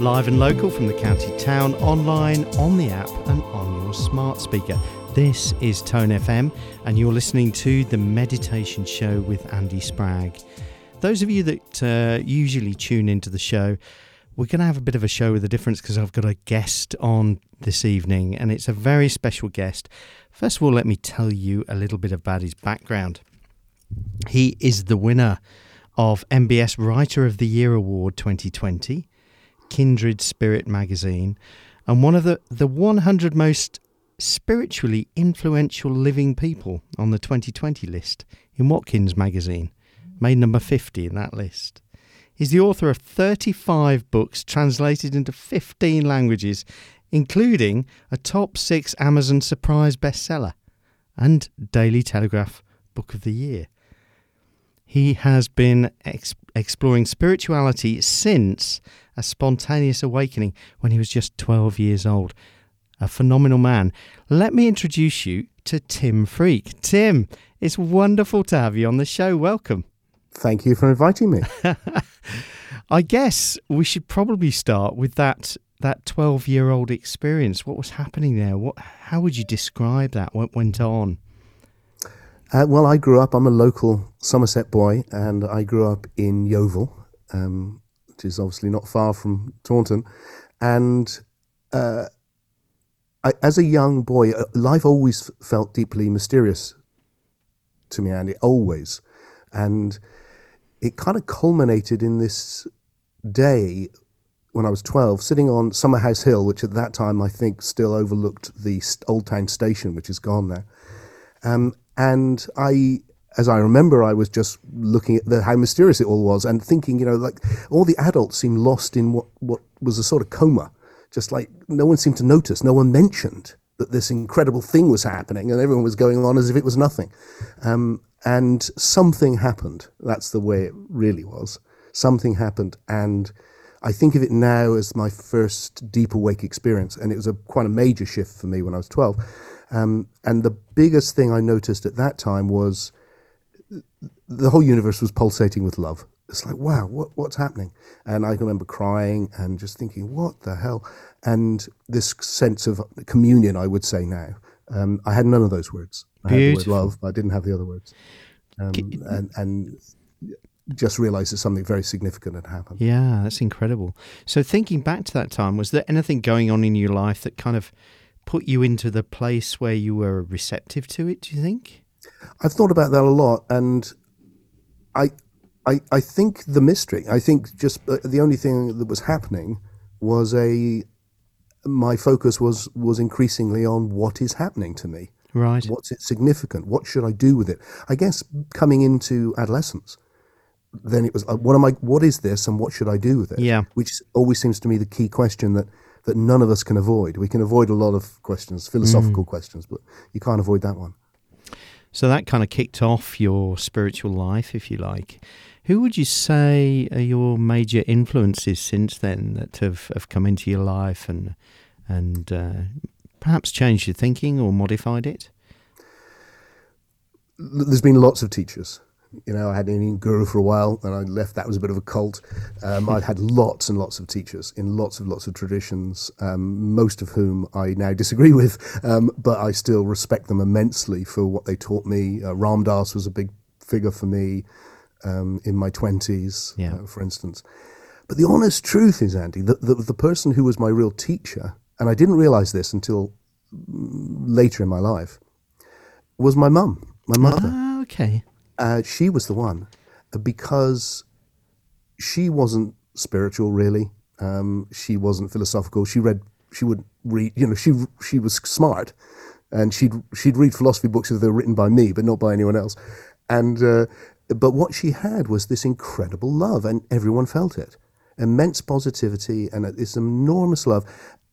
Live and local from the county town, online, on the app, and on your smart speaker. This is Tone FM, and you're listening to the Meditation Show with Andy Spragg. Those of you that uh, usually tune into the show, we're going to have a bit of a show with a difference because I've got a guest on this evening, and it's a very special guest. First of all, let me tell you a little bit about his background. He is the winner of MBS Writer of the Year Award 2020. Kindred Spirit magazine, and one of the, the 100 most spiritually influential living people on the 2020 list in Watkins magazine, made number 50 in that list. He's the author of 35 books translated into 15 languages, including a top six Amazon surprise bestseller and Daily Telegraph Book of the Year. He has been ex- exploring spirituality since a spontaneous awakening when he was just 12 years old. A phenomenal man. Let me introduce you to Tim Freke. Tim, it's wonderful to have you on the show. Welcome. Thank you for inviting me. I guess we should probably start with that that 12 year old experience. What was happening there? What how would you describe that? What went on? Uh, well, I grew up, I'm a local Somerset boy, and I grew up in Yeovil, um, which is obviously not far from Taunton. And uh, I, as a young boy, uh, life always felt deeply mysterious to me, Andy, always. And it kind of culminated in this day when I was 12, sitting on Summerhouse Hill, which at that time I think still overlooked the Old Town Station, which is gone now. Um, and I, as I remember, I was just looking at the, how mysterious it all was and thinking, you know, like all the adults seemed lost in what, what was a sort of coma. Just like no one seemed to notice, no one mentioned that this incredible thing was happening and everyone was going on as if it was nothing. Um, and something happened. That's the way it really was. Something happened. And I think of it now as my first deep awake experience. And it was a quite a major shift for me when I was 12. Um, and the biggest thing I noticed at that time was the whole universe was pulsating with love. It's like, wow, what, what's happening? And I remember crying and just thinking, what the hell? And this sense of communion, I would say now. Um, I had none of those words. I had the word love, but I didn't have the other words. Um, and, and just realized that something very significant had happened. Yeah, that's incredible. So, thinking back to that time, was there anything going on in your life that kind of put you into the place where you were receptive to it, do you think? I've thought about that a lot, and I, I, I think the mystery. I think just uh, the only thing that was happening was a. My focus was was increasingly on what is happening to me. Right. What's it significant? What should I do with it? I guess coming into adolescence, then it was uh, what am I? What is this, and what should I do with it? Yeah. Which always seems to me the key question that that none of us can avoid. We can avoid a lot of questions, philosophical questions, but you can't avoid that one. So that kind of kicked off your spiritual life, if you like. Who would you say are your major influences since then that have, have come into your life and and uh, perhaps changed your thinking or modified it? There's been lots of teachers. You know, I had an Indian guru for a while, and I left. That was a bit of a cult. Um, I've had lots and lots of teachers in lots of lots of traditions, um, most of whom I now disagree with, um, but I still respect them immensely for what they taught me. Uh, Ram Dass was a big figure for me um, in my twenties, Yeah. uh, for instance. But the honest truth is, Andy, that the, the person who was my real teacher, and I didn't realize this until later in my life, was my mum, my mother Ah, okay. uh, she was the one uh, because she wasn't spiritual really. Um, she wasn't philosophical. She read. She would read. You know, she she was smart, and she'd she'd read philosophy books if they were written by me, but not by anyone else. And uh, but what she had was this incredible love, and everyone felt it. Immense positivity and this enormous love,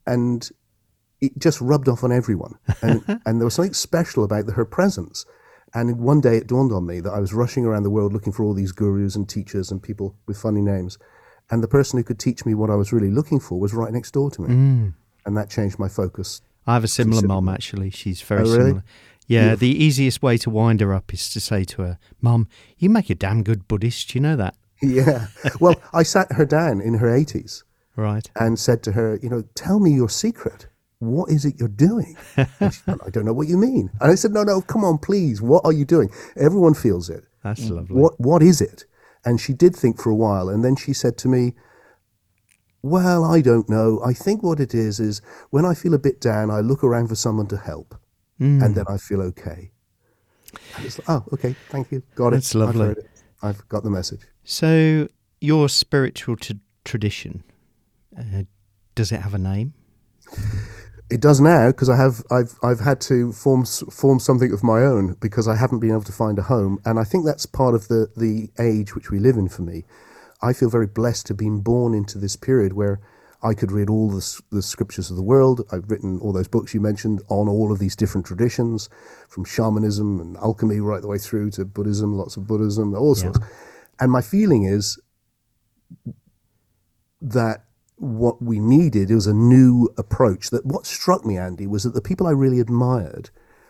and it just rubbed off on everyone. And, and there was something special about the, her presence. And one day it dawned on me that I was rushing around the world looking for all these gurus and teachers and people with funny names. And the person who could teach me what I was really looking for was right next door to me. Mm. And that changed my focus. I have a similar mum actually. She's very Oh, really? similar. Yeah, the easiest way to wind her up is to say to her, Mum, you make a damn good Buddhist, you know that? Yeah. Well, I sat her down in her 80s Right. and said to her, you know, tell me your secret. What is it you're doing? And she went, I don't know what you mean. And I said, no, no, come on, please. What are you doing? Everyone feels it. That's lovely. What What is it? And she did think for a while, and then she said to me, "Well, I don't know. I think what it is is when I feel a bit down, I look around for someone to help, Hmm. and then I feel okay." And it's like, oh, okay, thank you, got it. That's lovely. I've. I've got the message. So, your spiritual t- tradition, uh, does it have a name? It does now because I have I've I've had to form form something of my own because I haven't been able to find a home, and I think that's part of the the age which we live in. For me, I feel very blessed to have been born into this period where I could read all the the scriptures of the world. I've written all those books you mentioned on all of these different traditions, from shamanism and alchemy right the way through to Buddhism, lots of Buddhism, all sorts. And my feeling is that what we needed It was a new approach. That what struck me, Andy, was that the people I really admired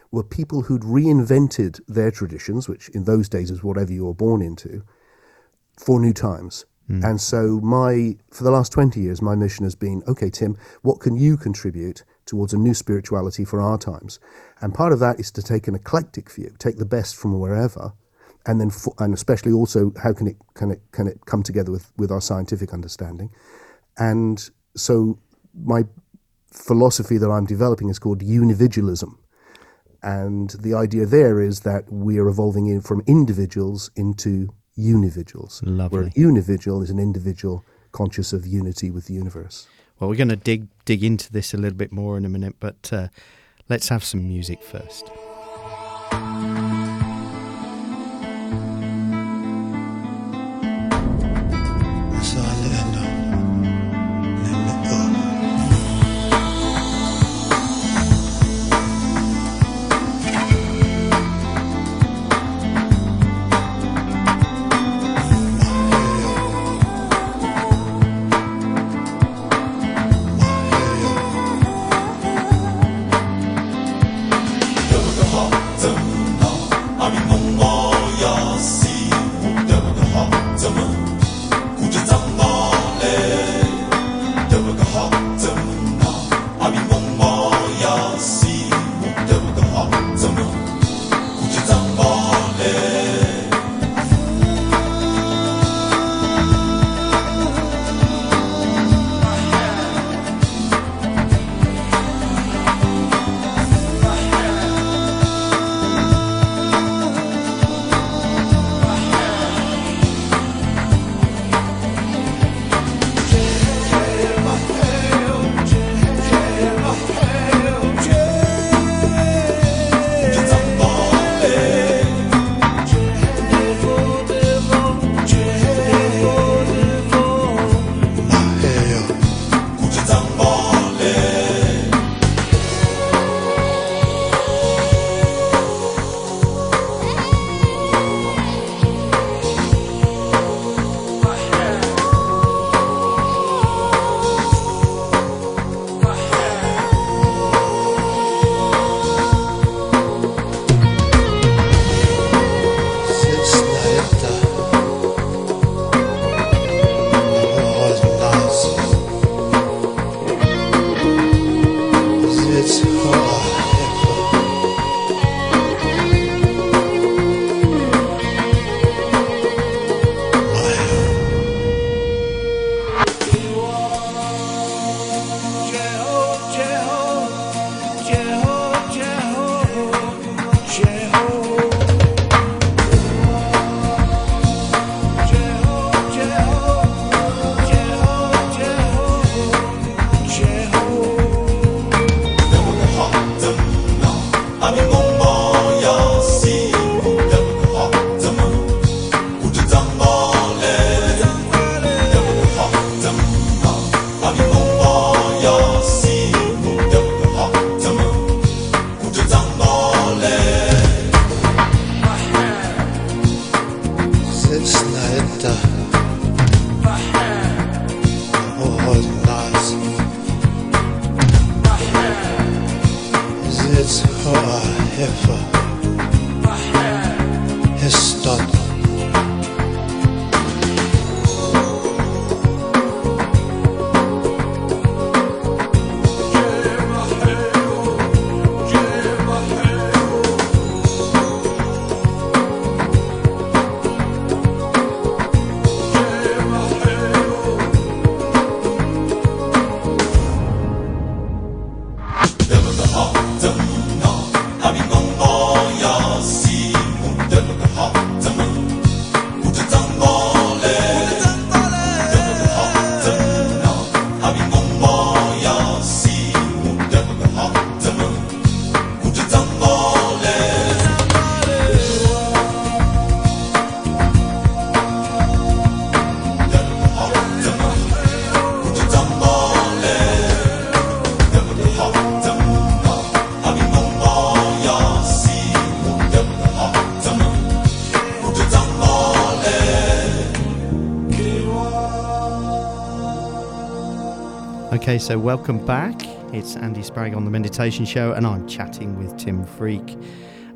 were people who'd reinvented their traditions, which in those days is whatever you were born into, for new times. Hmm. And so my for the last 20 years my mission has been okay Tim what can you contribute towards a new spirituality for our times and part of that is to take an eclectic view take the best from wherever and then fo- and especially also how can it can it can it come together with with our scientific understanding and so my philosophy that I'm developing is called unividualism. And the idea there is that we are evolving in from individuals into unividuals. Lovely. Where a unividual is an individual conscious of unity with the universe. Well, we're going to dig dig into this a little bit more in a minute, but uh, let's have some music first. Okay, so welcome back. It's Andy Spragg on the Meditation Show, and I'm chatting with Tim Freke.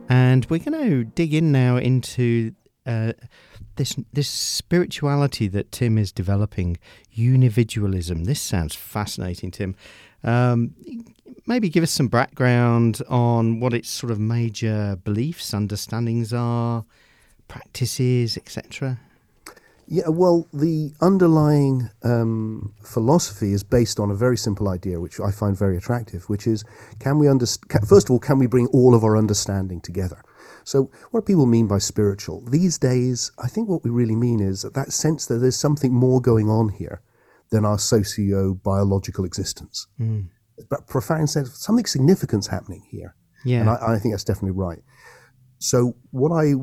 And we're going to dig in now into uh, this this spirituality that Tim is developing, unividualism. This sounds fascinating, Tim. Um, maybe give us some background on what its sort of major beliefs, understandings are, practices, etc. Yeah, well, the underlying um, philosophy is based on a very simple idea, which I find very attractive, which is can we understand, first of all, can we bring all of our understanding together? So, what do people mean by spiritual? These days, I think what we really mean is that, that sense that there's something more going on here than our socio biological existence. But profound sense, something significant's happening here. Yeah. And I, I think that's definitely right. So what I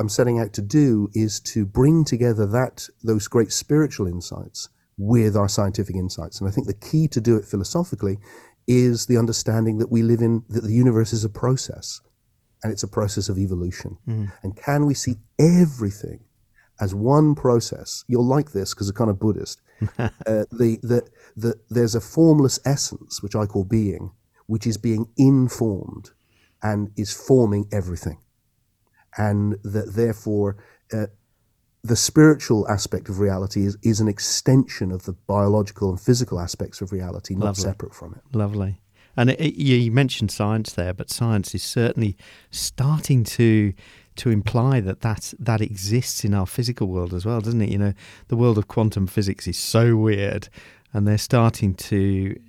am setting out to do is to bring together that those great spiritual insights with our scientific insights. And I think the key to do it philosophically is the understanding that we live in that the universe is a process and it's a process of evolution. And can we see everything as one process? You'll like this because you're kind of Buddhist. uh, the, the, the, there's a formless essence, which I call being, which is being informed and is forming everything. And that therefore, uh, the spiritual aspect of reality is, is an extension of the biological and physical aspects of reality, not Lovely. separate from it. Lovely. And it, it, you mentioned science there, but science is certainly starting to to imply that that that exists in our physical world as well, doesn't it? You know, the world of quantum physics is so weird, and they're starting to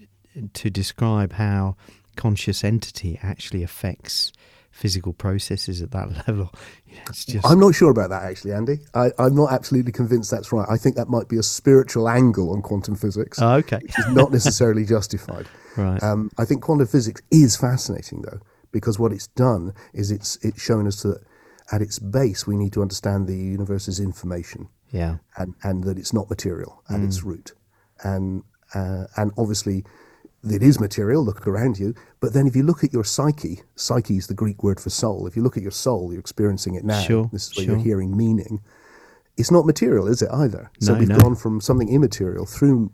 to describe how conscious entity actually affects physical processes at that level—it's just I'm not sure about that, actually, Andy. I, I'm not absolutely convinced that's right. I think that might be a spiritual angle on quantum physics, oh, okay, which is not necessarily justified. right. Um, I think quantum physics is fascinating, though, because what it's done is it's it's shown us that at its base we need to understand the universe as information, yeah, and, and that it's not material at its Mm. root, and uh, and obviously it is material. Look around you, but then if you look at your psyche, psyche is the Greek word for soul. If you look at your soul, you're experiencing it now. Sure, this is where sure. you're hearing meaning. It's not material, is it either? So No, we've no. gone from something immaterial through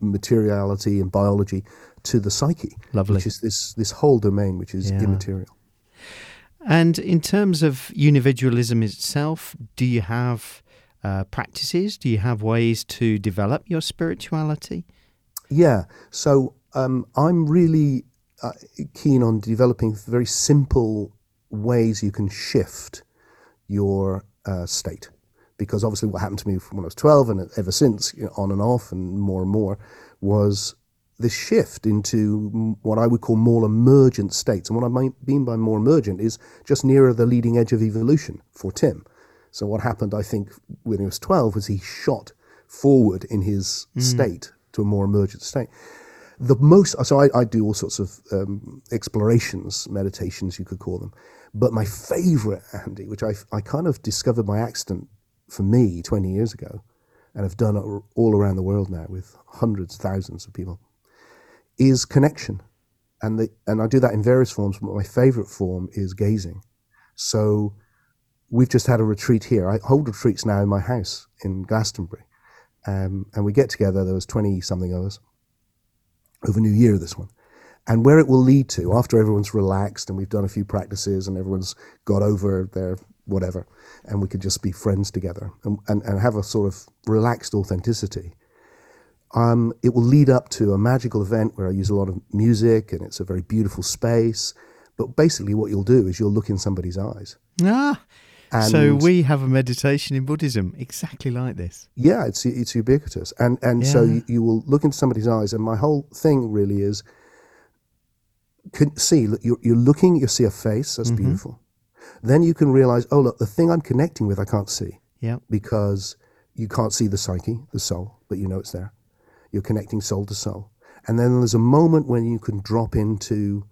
materiality and biology to the psyche, Lovely. which is this this whole domain which is Yeah. immaterial. And in terms of unividualism itself, do you have uh, practices? Do you have ways to develop your spirituality? Yeah. So um, I'm really uh, keen on developing very simple ways you can shift your uh, state. Because obviously, what happened to me from when I was 12 and ever since, you know, on and off and more and more, was this shift into what I would call more emergent states. And what I mean by more emergent is just nearer the leading edge of evolution for Tim. So, what happened, I think, when he was 12 was he shot forward in his state to a more emergent state the most so I, I do all sorts of um, explorations meditations you could call them. But my favorite andy which I, I kind of discovered by accident for me 20 years ago and have done all around the world now with hundreds thousands of people is connection. And the, and i do that in various forms but my favorite form is gazing. So we've just had a retreat here. I hold retreats now in my house in glastonbury. Um, and we get together there was 20 something of us over New Year, this one. And where it will lead to after everyone's relaxed and we've done a few practices and everyone's got over their whatever, and we could just be friends together and, and, and have a sort of relaxed authenticity. Um, it will lead up to a magical event where I use a lot of music and it's a very beautiful space. But basically, what you'll do is you'll look in somebody's eyes. Ah, so we have a meditation in Buddhism exactly like this. Yeah, it's it's ubiquitous, and and so you, you will look into somebody's eyes, and my whole thing really is, can see look, you're you're looking, you see a face, that's mm-hmm. beautiful. Then you can realize, oh look, the thing I'm connecting with, I can't see Yeah. because you can't see the psyche, the soul, but you know it's there. You're connecting soul to soul, and then there's a moment when you can drop into,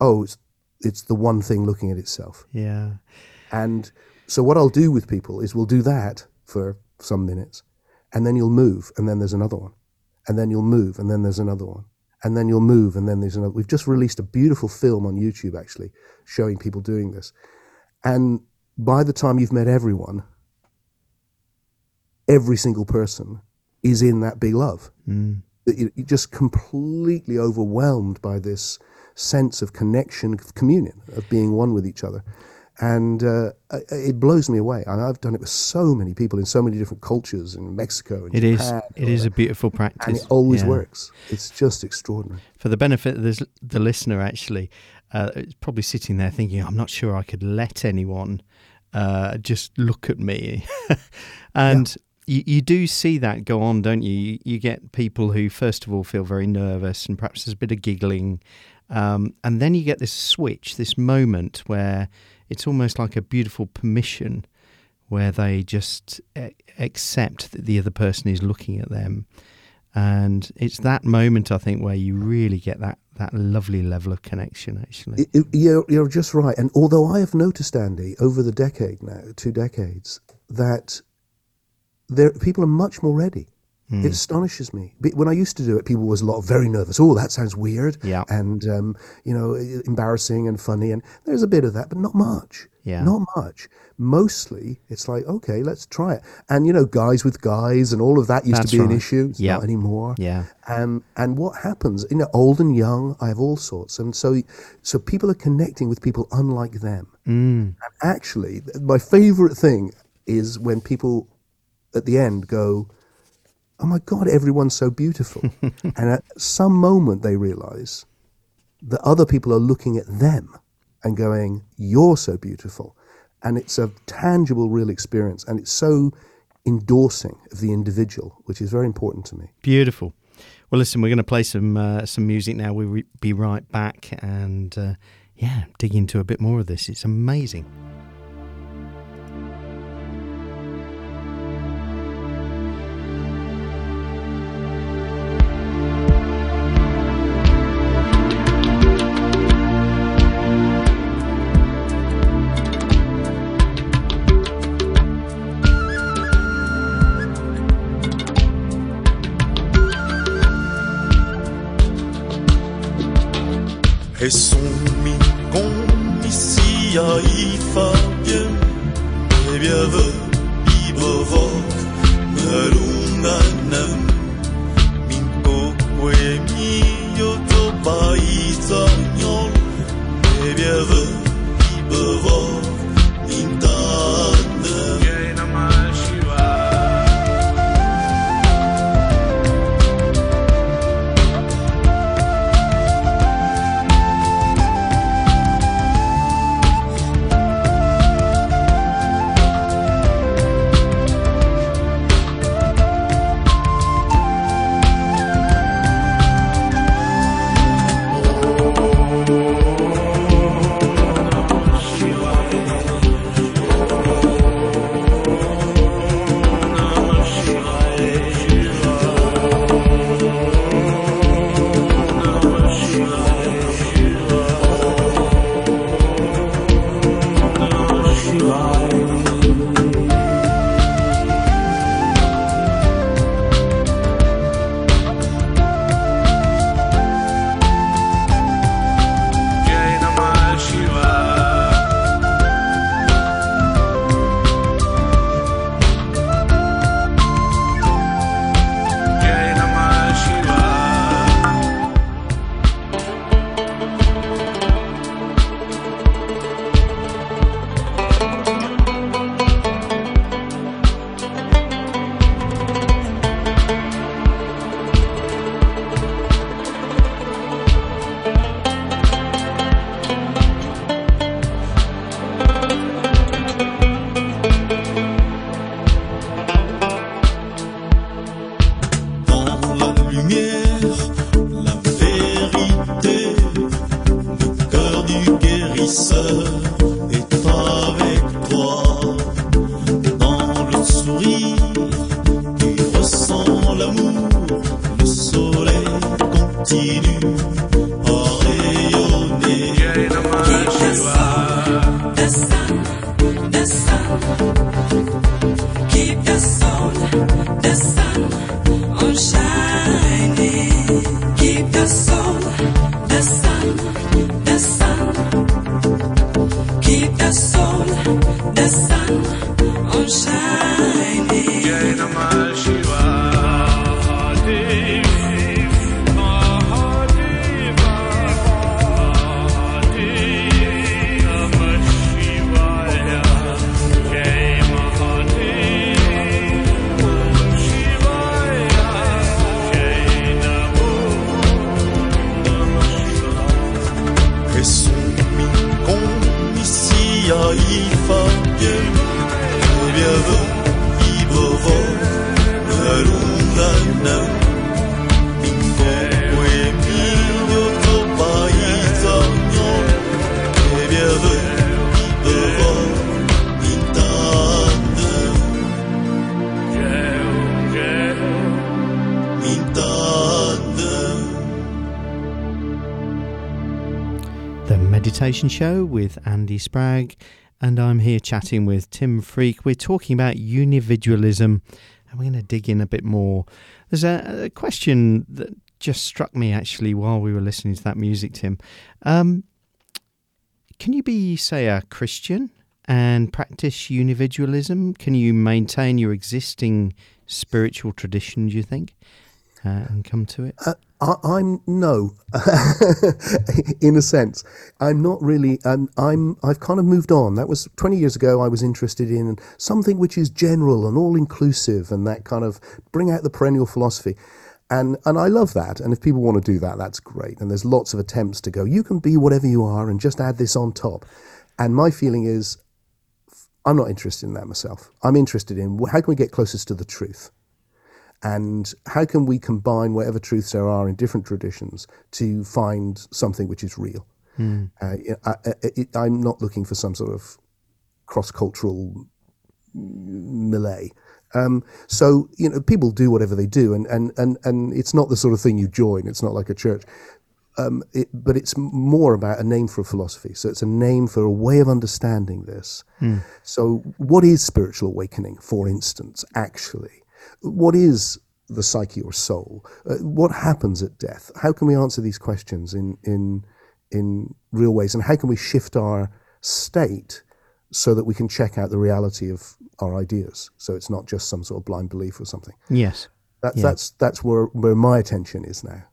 oh, it's it's the one thing looking at itself. Yeah. And so what I'll do with people is we'll do that for some minutes, and then you'll move, and then there's another one, and then you'll move, and then there's another one, and then you'll move, and then there's another. We've just released a beautiful film on YouTube actually showing people doing this, and by the time you've met everyone, every single person is in that big love. Mm. You- You're just completely overwhelmed by this sense of connection, of communion, of being one with each other. And uh, it blows me away. And I've done it with so many people in so many different cultures in Mexico and It is. Japan, It is a beautiful practice, and it always Yeah. works. It's just extraordinary. For the benefit of the, the listener, actually, uh, it's probably sitting there thinking, "I'm not sure I could let anyone uh, just look at me," and. You, you do see that go on, don't you? you? You get people who, first of all, feel very nervous and perhaps there's a bit of giggling. Um, and then you get this switch, this moment where it's almost like a beautiful permission where they just accept that the other person is looking at them. And it's that moment, I think, where you really get that, that lovely level of connection, actually. It- it- you're, you're just right. And although I have noticed, Andy, over the decade now, two decades, that there people are much more ready. Hmm. It astonishes me. When I used to do it, people was a lot very nervous. Oh, that sounds weird. Yeah. And, um, you know, embarrassing and funny. And there's a bit of that, but not much. Yeah. Not much. Mostly, it's like, okay, let's try it. And, you know, guys with guys and all of that used That's to be an issue. It's Yeah. not anymore. Yeah. Um, and what happens, you know, old and young, I have all sorts, and so so people are connecting with people unlike them. Mm. And actually, my favorite thing is when people at the end go, "Oh my God, everyone's so beautiful," and at some moment they realize that other people are looking at them and going, "You're so beautiful," and it's a tangible, real experience, and it's so endorsing of the individual, which is very important to me. Beautiful. Well, listen, we're going to play some uh, some music now. We'll re- be right back and, uh, yeah, dig into a bit more of this. It's amazing. Meditation Show with Andy Spragg, and I'm here chatting with Tim Freke. We're talking about unividualism, and we're going to dig in a bit more. There's a, a question that just struck me actually while we were listening to that music, Tim. Um, can you be, say, a Christian and practice unividualism? Can you maintain your existing spiritual tradition, do you think, uh, and come to it? Uh, I, I'm no, in a sense. I'm not really. Um, I'm. I've kind of moved on. That was 20 years ago. I was interested in something which is general and all inclusive, and that kind of bring out the perennial philosophy. And and I love that. And if people want to do that, that's great. And there's lots of attempts to go. You can be whatever you are, and just add this on top. And my feeling is, I'm not interested in that myself. I'm interested in how can we get closest to the truth and how can we combine whatever truths there are in different traditions to find something which is real? Uh, I, I'm not looking for some sort of cross-cultural melee. Um, so you know, people do whatever they do, and, and, and, and it's not the sort of thing you join. It's not like a church, um, it, but it's more about a name for a philosophy. So it's a name for a way of understanding this. So what is spiritual awakening, for instance? Actually, what is the psyche or soul? Uh, what happens at death? How can we answer these questions in in in real ways, and how can we shift our state so that we can check out the reality of our ideas? So it's not just some sort of blind belief or something. Yes. That, Yeah. That's that's where where my attention is now.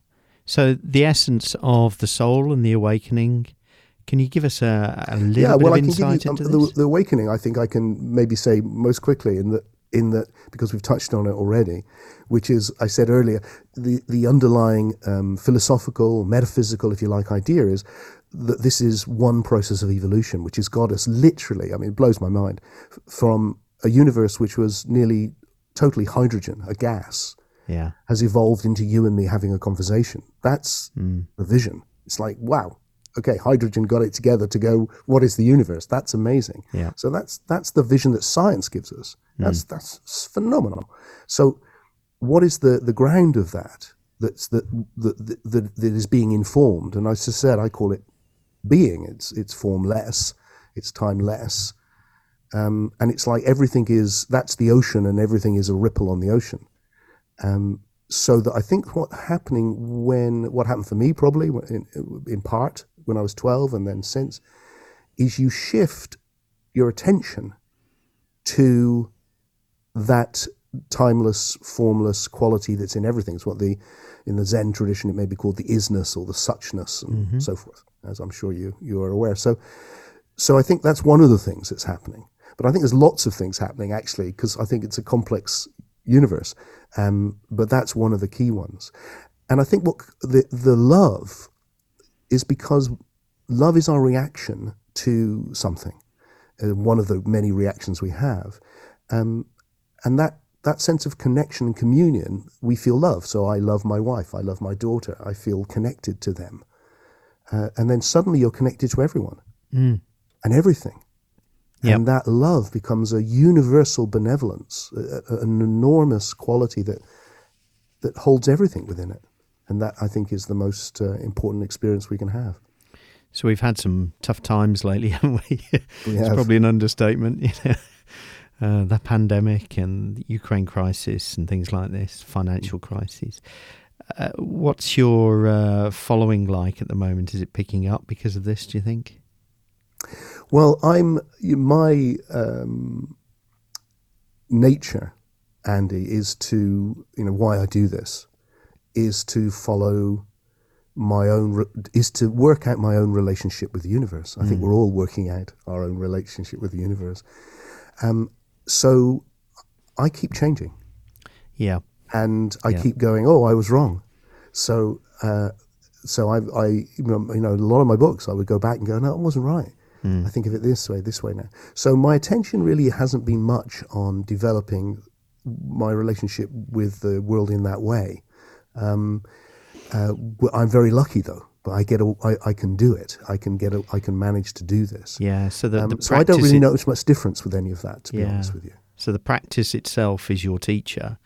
So the essence of the soul and the awakening. Can you give us a, a little yeah, bit well, of I can give insight you um, into the, the awakening. I think I can maybe say most quickly in that in that because we've touched on it already, which is I said earlier the the underlying um, philosophical, metaphysical, if you like, idea is that this is one process of evolution, which has got us literally. I mean, it blows my mind from a universe which was nearly totally hydrogen, a gas, yeah. has evolved into you and me having a conversation. That's the vision. It's like, wow, okay, hydrogen got it together to go, what is the universe? That's amazing. Yeah. So that's that's the vision that science gives us. That's that's phenomenal. So what is the, the ground of that that's that, that, that, that is being informed? And as I said, I call it being. It's it's formless, it's timeless. Um, and it's like everything is that's the ocean and everything is a ripple on the ocean Um, so that I think what happening when what happened for me probably in, in part when I was 12 and then since is you shift your attention to that timeless formless quality that's in everything. It's what the in the zen tradition it may be called the isness or the suchness and so forth as i'm sure you you are aware. So so i think that's one of the things that's happening. But i think there's lots of things happening actually because i think it's a complex universe. Um, but that's one of the key ones. And i think what the the love is because love is our reaction to something uh, one of the many reactions we have um, and that that sense of connection and communion we feel love so i love my wife i love my daughter i feel connected to them uh, and then suddenly you're connected to everyone Mm. and everything. Yep. And that love becomes a universal benevolence, a, a- an enormous quality that that holds everything within it. And that I think is the most uh, important experience we can have. So we've had some tough times lately, haven't we? We it's have. probably an understatement. You know, uh, the pandemic and the Ukraine crisis and things like this, financial crises. Uh, what's your uh, following like at the moment? Is it picking up because of this? Do you think? Well, I'm my um, nature, Andy, is to you know why I do this is to follow my own re- is to work out my own relationship with the universe. I think we're all working out our own relationship with the universe. Um, so I keep changing, Yeah. and I Yeah. keep going. Oh, I was wrong. So. Uh, so I, I, you know, a lot of my books, I would go back and go, no, I wasn't right. I think of it this way, this way now. So my attention really hasn't been much on developing my relationship with the world in that way. Um, uh, I'm very lucky though, but I get, a, I, I can do it. I can get, a, I can manage to do this. Yeah. So the, Um, the so I don't really notice much difference with any of that, to be honest with you. So the practice itself is your teacher,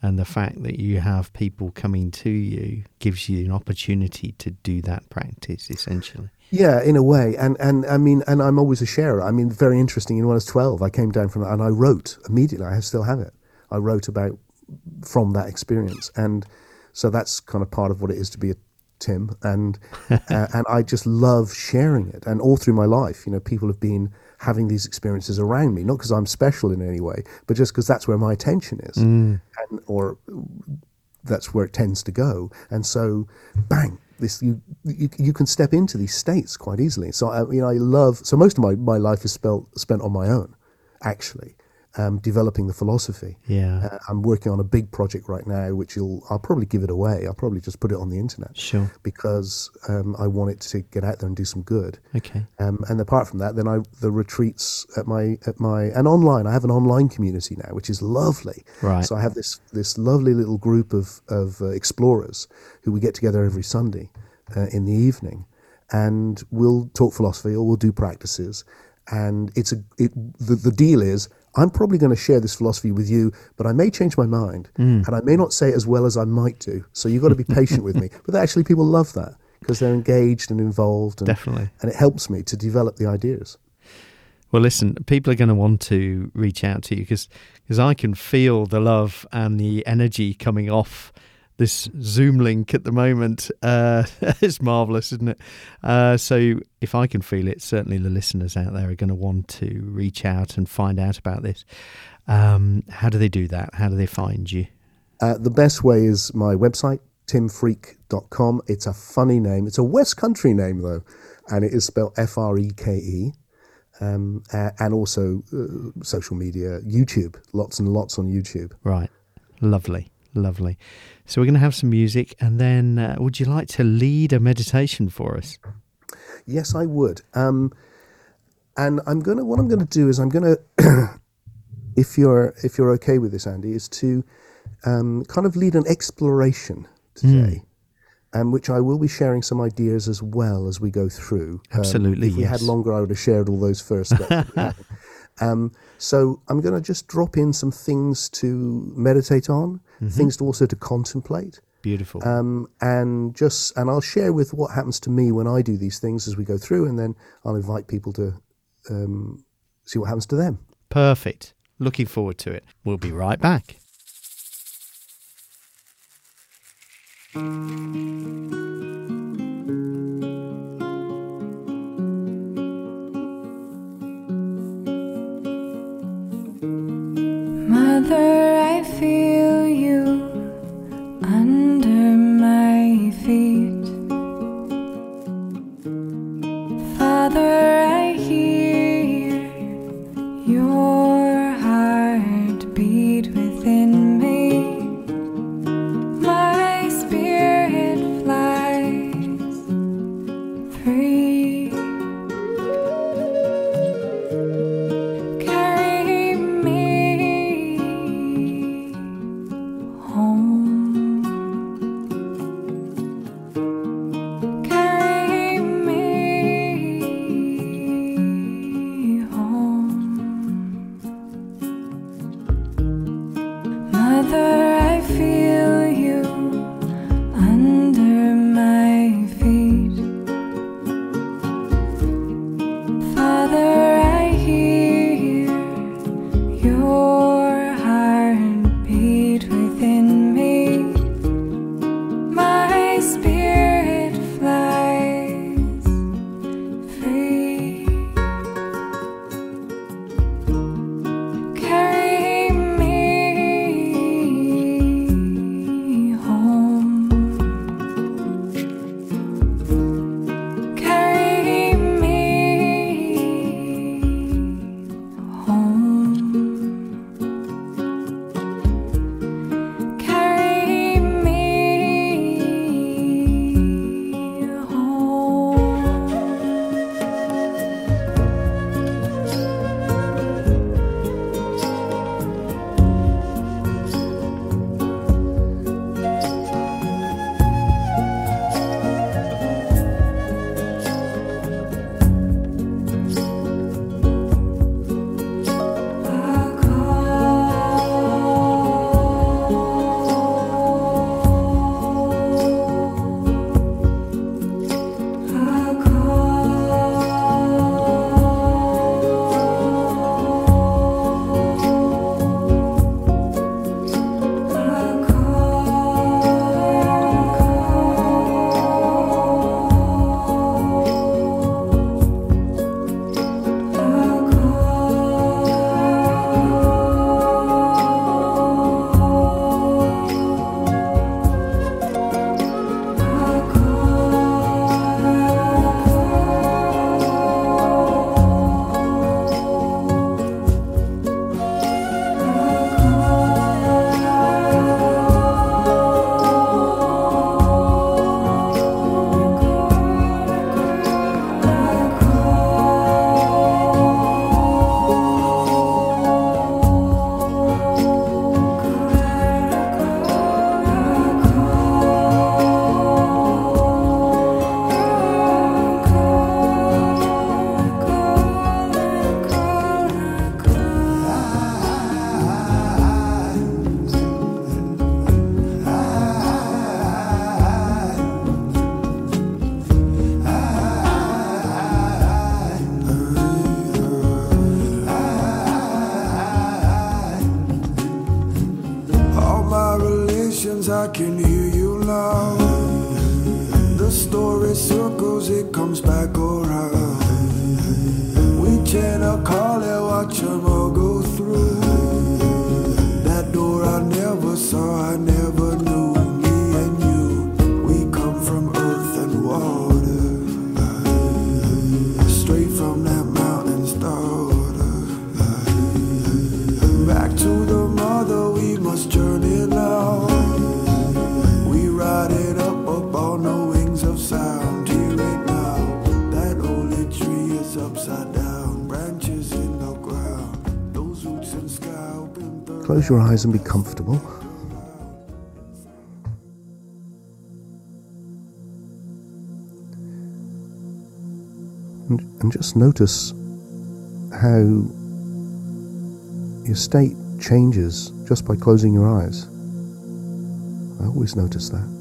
and the fact that you have people coming to you gives you an opportunity to do that practice essentially. Yeah, in a way, and and I mean, and I'm always a sharer. I mean, very interesting. When I was 12, I came down from that, and I wrote immediately. I still have it. I wrote about from that experience, and so that's kind of part of what it is to be a Tim, and uh, and I just love sharing it. And all through my life, you know, people have been having these experiences around me, not because I'm special in any way, but just because that's where my attention is, and or that's where it tends to go. And so, bang, this you you, you can step into these states quite easily. So I, you know, I love. So most of my, my life is spent spent on my own, actually, um, developing the philosophy. Yeah. Uh, I'm working on a big project right now, which I'll probably give it away. I'll probably just put it on the internet Sure. because um, I want it to get out there and do some good. Okay. Um, and apart from that, then I the retreats at my at my and online. I have an online community now, which is lovely. Right. So I have this this lovely little group of of uh, explorers who we get together every Sunday uh, in the evening, and we'll talk philosophy or we'll do practices. And it's a it the, the deal is I'm probably going to share this philosophy with you, but I may change my mind, Hmm. and I may not say it as well as I might do. So you've got to be patient with me. But actually, people love that because they're engaged and involved, and, Definitely. and it helps me to develop the ideas. Well, listen, people are going to want to reach out to you because I can feel the love and the energy coming off this Zoom link at the moment. Uh, it's marvelous, isn't it? Uh, so if I can feel it, certainly the listeners out there are going to want to reach out and find out about this. Um, how do they do that? How do they find you? Uh, the best way is my website, timfreke.com. It's a funny name. It's a West Country name, though, and it is spelled F R E K E. Um, and also uh, social media, YouTube, lots and lots on YouTube. Right. Lovely. Lovely. So we're going to have some music, and then uh, would you like to lead a meditation for us? Yes, I would. Um, and I'm gonna. What I'm gonna do is I'm gonna, if you're if you're okay with this, Andy, is to um, kind of lead an exploration today, um, which I will be sharing some ideas as well as we go through. Um, Absolutely, if we had longer, I would have shared all those first. But, um, so I'm going to just drop in some things to meditate on, things to also to contemplate Beautiful. um, and just and I'll share with what happens to me when I do these things as we go through, and then I'll invite people to um, see what happens to them. Perfect. Looking forward to it. We'll be right back. Mother, I feel you under my feet. Father, Close your eyes and be comfortable. And, and just notice how your state changes just by closing your eyes. I always notice that.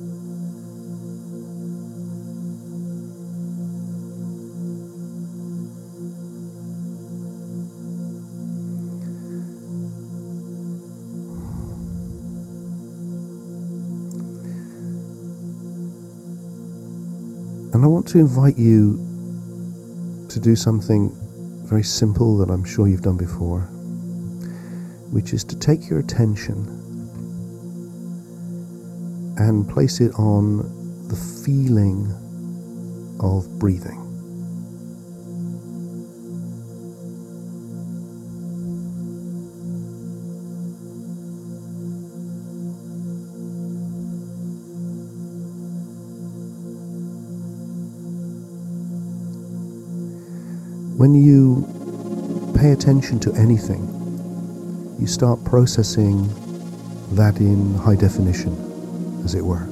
I want to invite you to do something very simple that I'm sure you've done before, which is to take your attention and place it on the feeling of breathing. Attention to anything, you start processing that in high definition, as it were.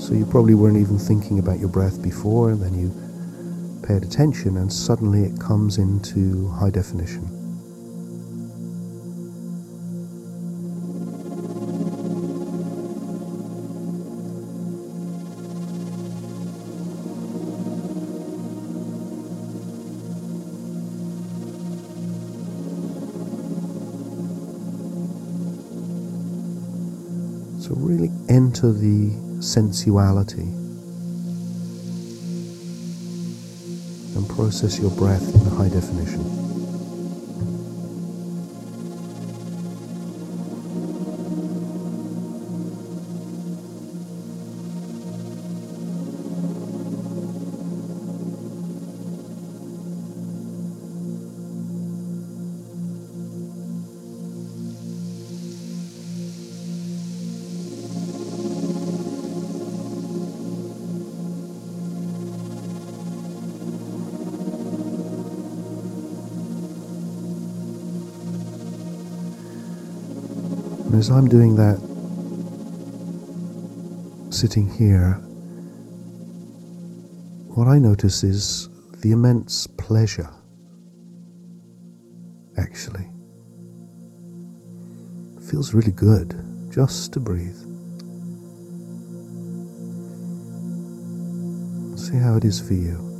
So you probably weren't even thinking about your breath before, and then you paid attention, and suddenly it comes into high definition. Really enter the sensuality and process your breath in high definition. And as I'm doing that, sitting here, what I notice is the immense pleasure, actually. It feels really good just to breathe. See how it is for you.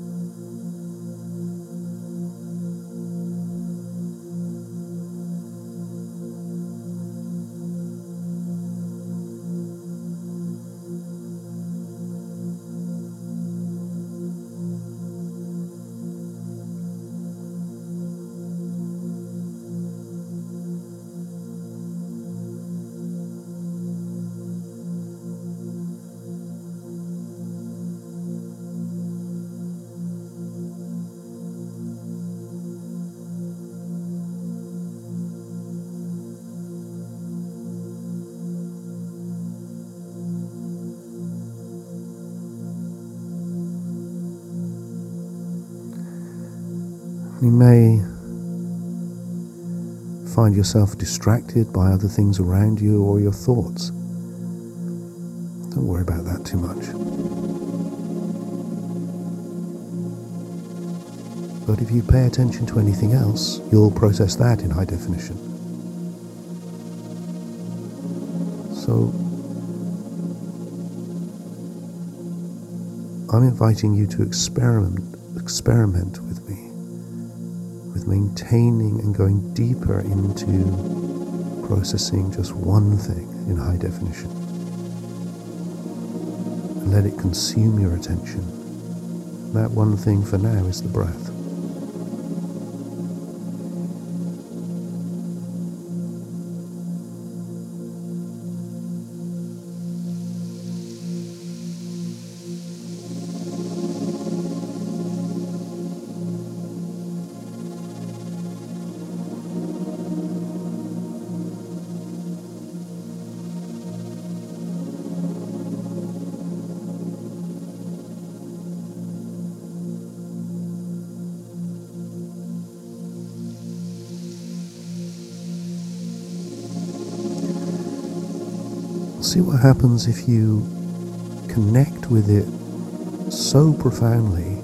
You may find yourself distracted by other things around you or your thoughts. Don't worry about that too much. But if you pay attention to anything else, you'll process that in high definition. So, I'm inviting you to experiment experiment with maintaining and going deeper into processing just one thing in high definition. And let it consume your attention. That one thing for now is the breath. Happens if you connect with it so profoundly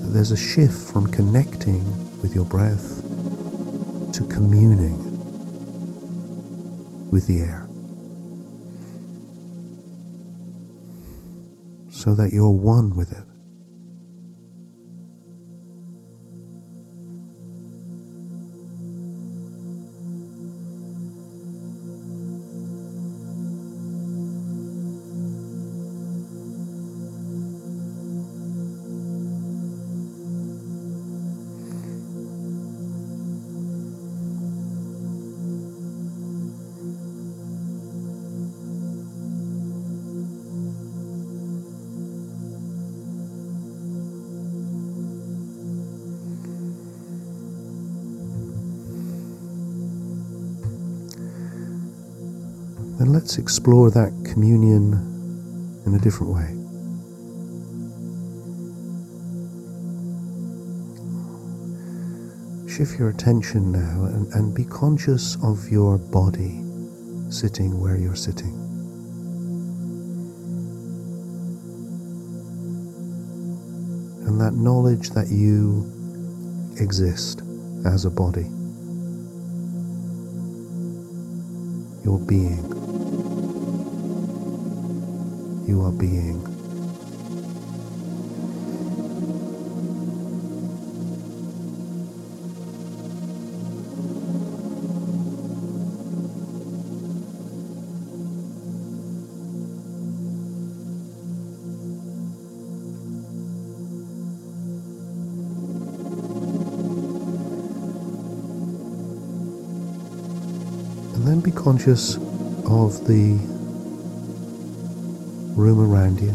that there's a shift from connecting with your breath to communing with the air. So that you're one with it. Explore that communion in a different way. Shift your attention now and, and be conscious of your body sitting where you're sitting. And that knowledge that you exist as a body. Your being. You are being. And then be conscious of the room around you.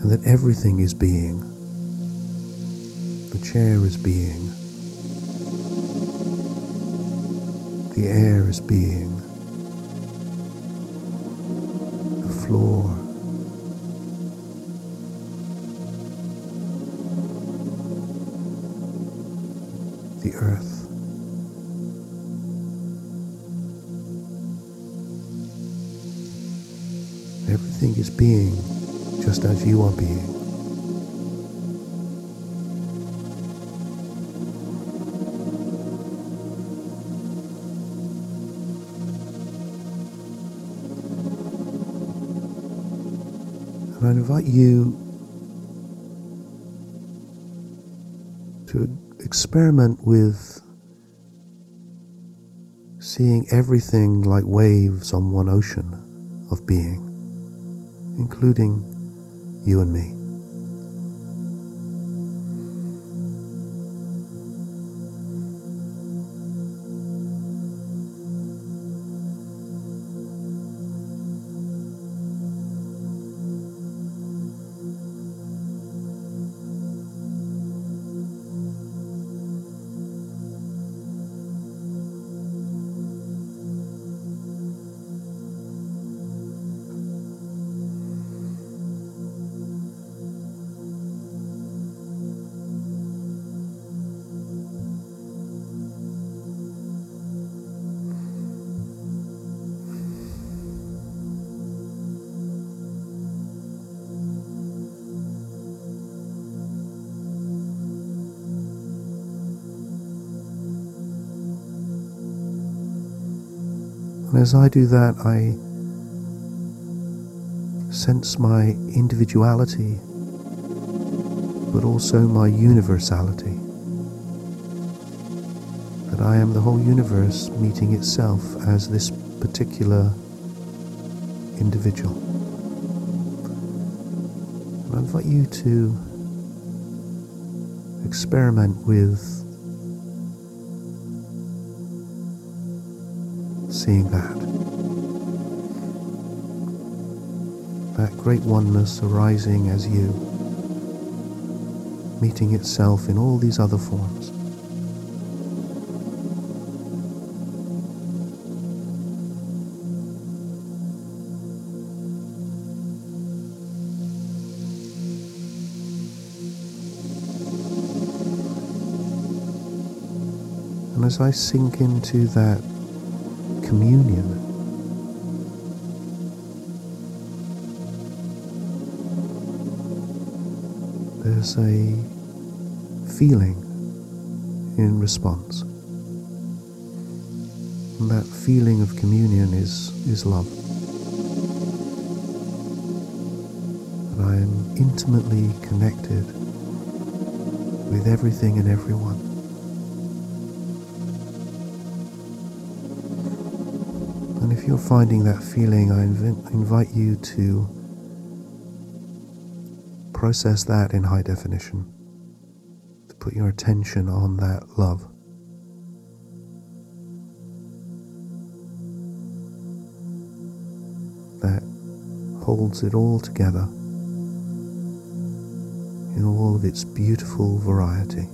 And that everything is being. The chair is being. The air is being. The floor. The earth. Just as you are being. And I invite you to experiment with seeing everything like waves on one ocean of being, including you and me. As I do that, I sense my individuality, but also my universality. That I am the whole universe meeting itself as this particular individual. And I invite you to experiment with seeing that. That great oneness arising as you, meeting itself in all these other forms. And as I sink into that communion, there's a feeling in response. And that feeling of communion is, is love. That I am intimately connected with everything and everyone. If you're finding that feeling, I invi- invite you to process that in high definition, to put your attention on that love. That holds it all together in all of its beautiful variety.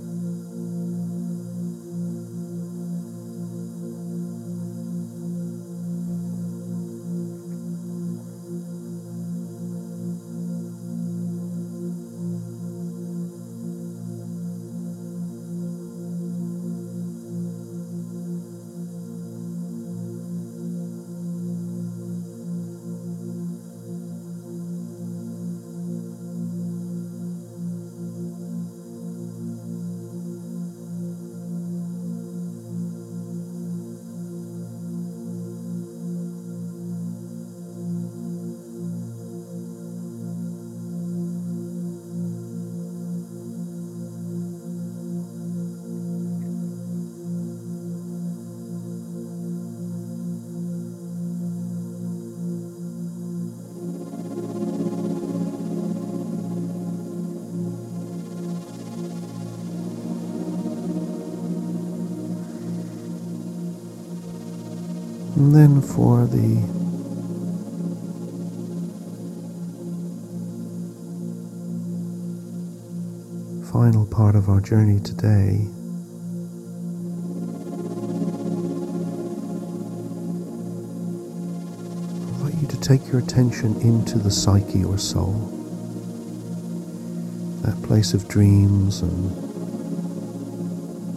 Journey today, I invite you to take your attention into the psyche or soul, that place of dreams and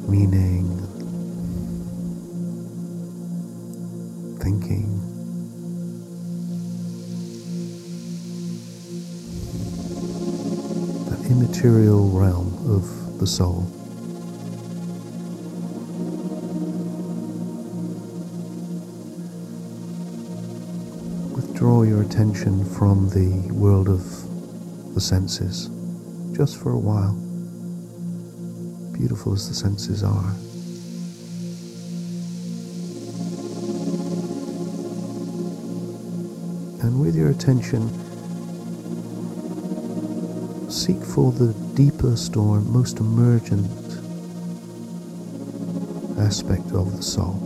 meaning, thinking. That immaterial realm of the soul. Withdraw your attention from the world of the senses just for a while, beautiful as the senses are. and with your attention, seek for the deepest or most emergent aspect of the soul.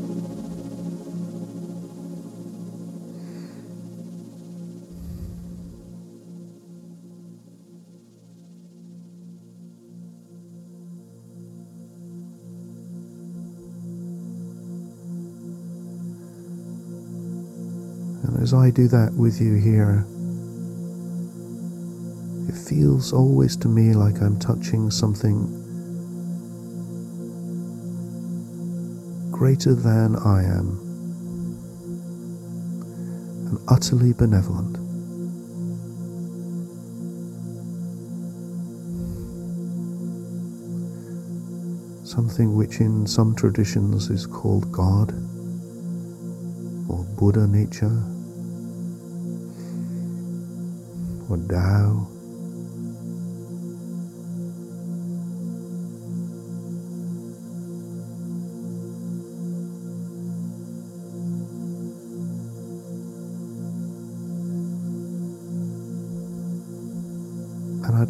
And as I do that with you here, feels always to me like I'm touching something greater than I am and utterly benevolent. Something which in some traditions is called God or Buddha nature or Tao.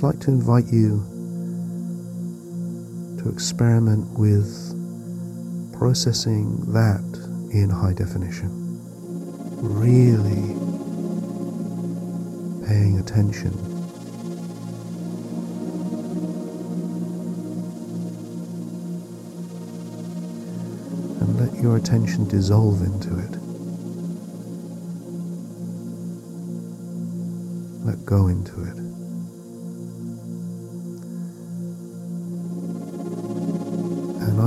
Like to invite you to experiment with processing that in high definition. Really paying attention. And let your attention dissolve into it. Let go into it.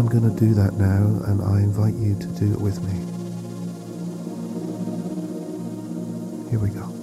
I'm going to do that now, and I invite you to do it with me. Here we go.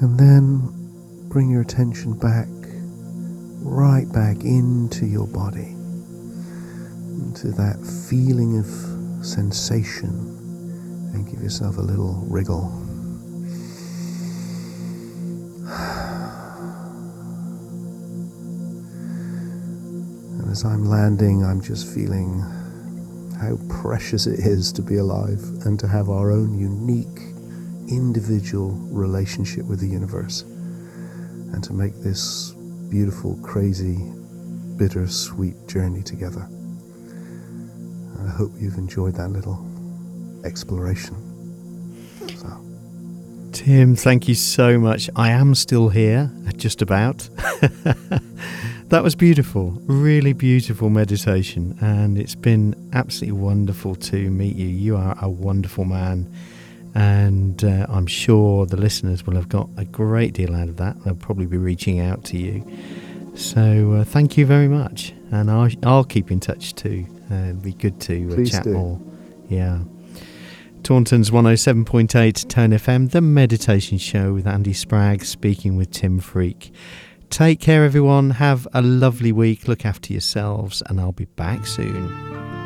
And then bring your attention back, right back into your body, into that feeling of sensation, and give yourself a little wriggle. And as I'm landing, I'm just feeling how precious it is to be alive and to have our own unique individual relationship with the universe and to make this beautiful, crazy, bittersweet journey together. I hope you've enjoyed that little exploration. So, Tim, thank you so much. I am still here, uh, just about. that was beautiful, really beautiful meditation, and it's been absolutely wonderful to meet you. You are a wonderful man, and uh, I'm sure the listeners will have got a great deal out of that. They'll probably be reaching out to you. So uh, thank you very much, and I'll, I'll keep in touch too. Uh, it'd be good to uh, chat do. more. Yeah. Taunton's 107.8 Tone FM, the meditation show with Andy Spragg speaking with Tim Freke. Take care, everyone. Have a lovely week. Look after yourselves, and I'll be back soon.